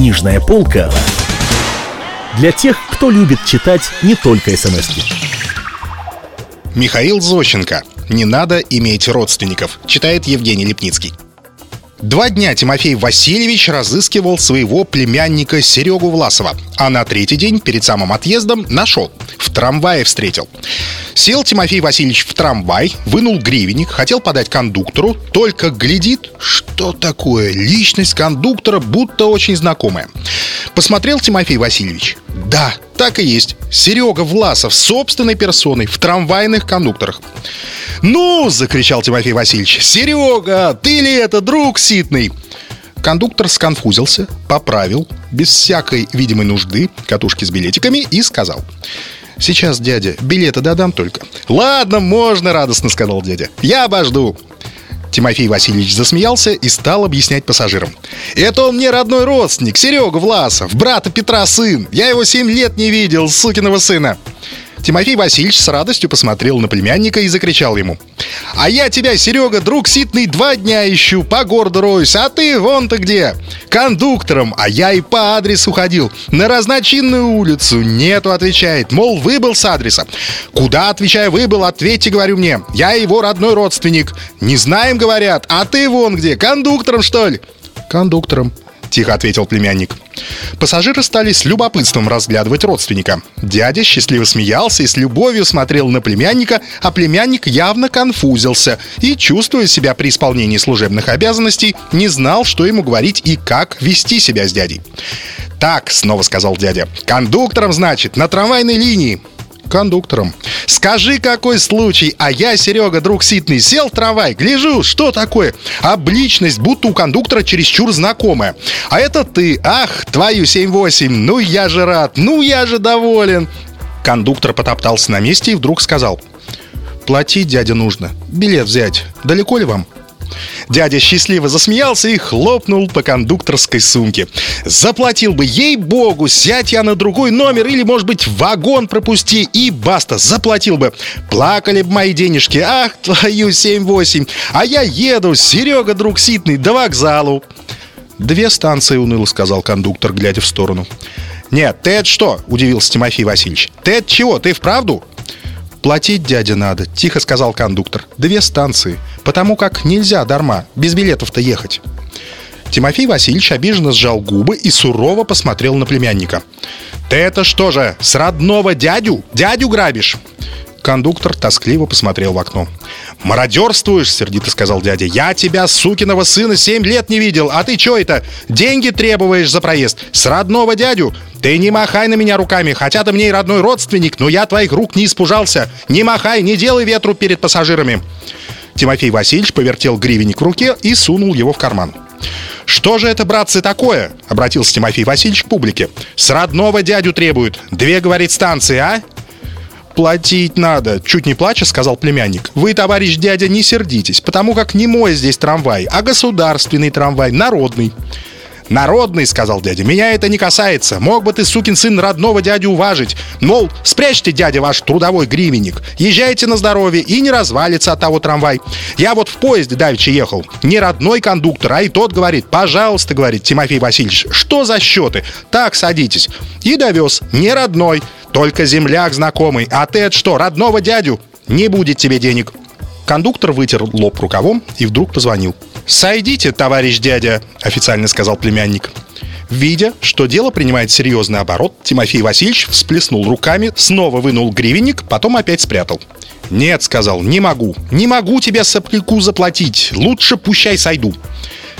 Книжная полка для тех, кто любит читать не только смс -ки. Михаил Зощенко. Не надо иметь родственников. Читает Евгений Лепницкий. Два дня Тимофей Васильевич разыскивал своего племянника Серегу Власова, а на третий день, перед самым отъездом, нашел. В трамвае встретил. Сел Тимофей Васильевич в трамвай, вынул гривенник, хотел подать кондуктору, только глядит, что такое, личность кондуктора будто очень знакомая. Посмотрел Тимофей Васильевич. Да, так и есть. Серега Власов собственной персоной в трамвайных кондукторах. «Ну!» — закричал Тимофей Васильевич. «Серега, ты ли это, друг ситный?» Кондуктор сконфузился, поправил, без всякой видимой нужды, катушки с билетиками и сказал. «Сейчас, дядя, билеты додам только». «Ладно, можно», — радостно сказал дядя. «Я обожду». Тимофей Васильевич засмеялся и стал объяснять пассажирам. «Это он мне родной родственник, Серега Власов, брата Петра сын. Я его семь лет не видел, сукиного сына». Тимофей Васильевич с радостью посмотрел на племянника и закричал ему. «А я тебя, Серега, друг ситный, два дня ищу, по городу роюсь, а ты вон-то где? Кондуктором, а я и по адресу ходил, на разночинную улицу. Нету, отвечает, мол, выбыл с адреса. Куда, отвечаю, выбыл, ответьте, говорю мне. Я его родной родственник. Не знаем, говорят, а ты вон где, кондуктором, что ли?» «Кондуктором», — тихо ответил племянник. Пассажиры стали с любопытством разглядывать родственника. Дядя счастливо смеялся и с любовью смотрел на племянника, а племянник явно конфузился и, чувствуя себя при исполнении служебных обязанностей, не знал, что ему говорить и как вести себя с дядей. «Так», — снова сказал дядя, — «кондуктором, значит, на трамвайной линии кондуктором. Скажи, какой случай, а я, Серега, друг Ситный, сел в трамвай, гляжу, что такое? Обличность, будто у кондуктора чересчур знакомая. А это ты, ах, твою 7-8, ну я же рад, ну я же доволен. Кондуктор потоптался на месте и вдруг сказал. Платить, дядя, нужно. Билет взять. Далеко ли вам? Дядя счастливо засмеялся и хлопнул по кондукторской сумке. Заплатил бы, ей-богу, сядь я на другой номер или, может быть, вагон пропусти и баста, заплатил бы. Плакали бы мои денежки, ах, твою 7-8. А я еду, Серега, друг ситный, до вокзалу. «Две станции», — уныло сказал кондуктор, глядя в сторону. «Нет, ты это что?» — удивился Тимофей Васильевич. «Ты это чего? Ты вправду?» «Платить, дядя, надо», — тихо сказал кондуктор. «Две станции. Потому как нельзя дарма, без билетов-то ехать». Тимофей Васильевич обиженно сжал губы и сурово посмотрел на племянника. «Ты это что же, с родного дядю? Дядю грабишь?» Кондуктор тоскливо посмотрел в окно. «Мародерствуешь!» — сердито сказал дядя. «Я тебя, сукиного сына, семь лет не видел, а ты что это? Деньги требуешь за проезд? С родного дядю? Ты не махай на меня руками, хотя ты мне и родной родственник, но я твоих рук не испужался. Не махай, не делай ветру перед пассажирами!» Тимофей Васильевич повертел гривенник в руке и сунул его в карман. «Что же это, братцы, такое?» — обратился Тимофей Васильевич к публике. «С родного дядю требуют. Две, говорит, станции, а?» платить надо», — чуть не плача сказал племянник. «Вы, товарищ дядя, не сердитесь, потому как не мой здесь трамвай, а государственный трамвай, народный». «Народный», — сказал дядя, — «меня это не касается. Мог бы ты, сукин сын, родного дядю уважить. Мол, спрячьте, дядя, ваш трудовой гривенник. Езжайте на здоровье и не развалится от того трамвай. Я вот в поезде давеча ехал. Не родной кондуктор, а и тот говорит, пожалуйста, говорит Тимофей Васильевич, что за счеты? Так, садитесь. И довез. Не родной. Только земляк знакомый. А ты это что, родного дядю? Не будет тебе денег. Кондуктор вытер лоб рукавом и вдруг позвонил. «Сойдите, товарищ дядя», — официально сказал племянник. Видя, что дело принимает серьезный оборот, Тимофей Васильевич всплеснул руками, снова вынул гривенник, потом опять спрятал. «Нет», — сказал, — «не могу. Не могу тебе сопляку заплатить. Лучше пущай сойду».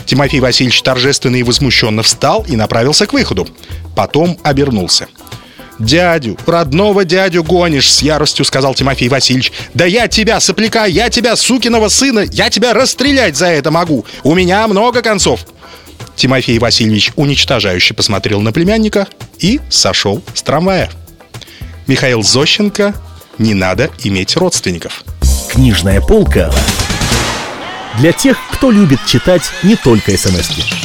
Тимофей Васильевич торжественно и возмущенно встал и направился к выходу. Потом обернулся. «Дядю, родного дядю гонишь!» — с яростью сказал Тимофей Васильевич. «Да я тебя, сопляка, я тебя, сукиного сына, я тебя расстрелять за это могу! У меня много концов!» Тимофей Васильевич уничтожающе посмотрел на племянника и сошел с трамвая. Михаил Зощенко «Не надо иметь родственников». Книжная полка для тех, кто любит читать не только смс -ки.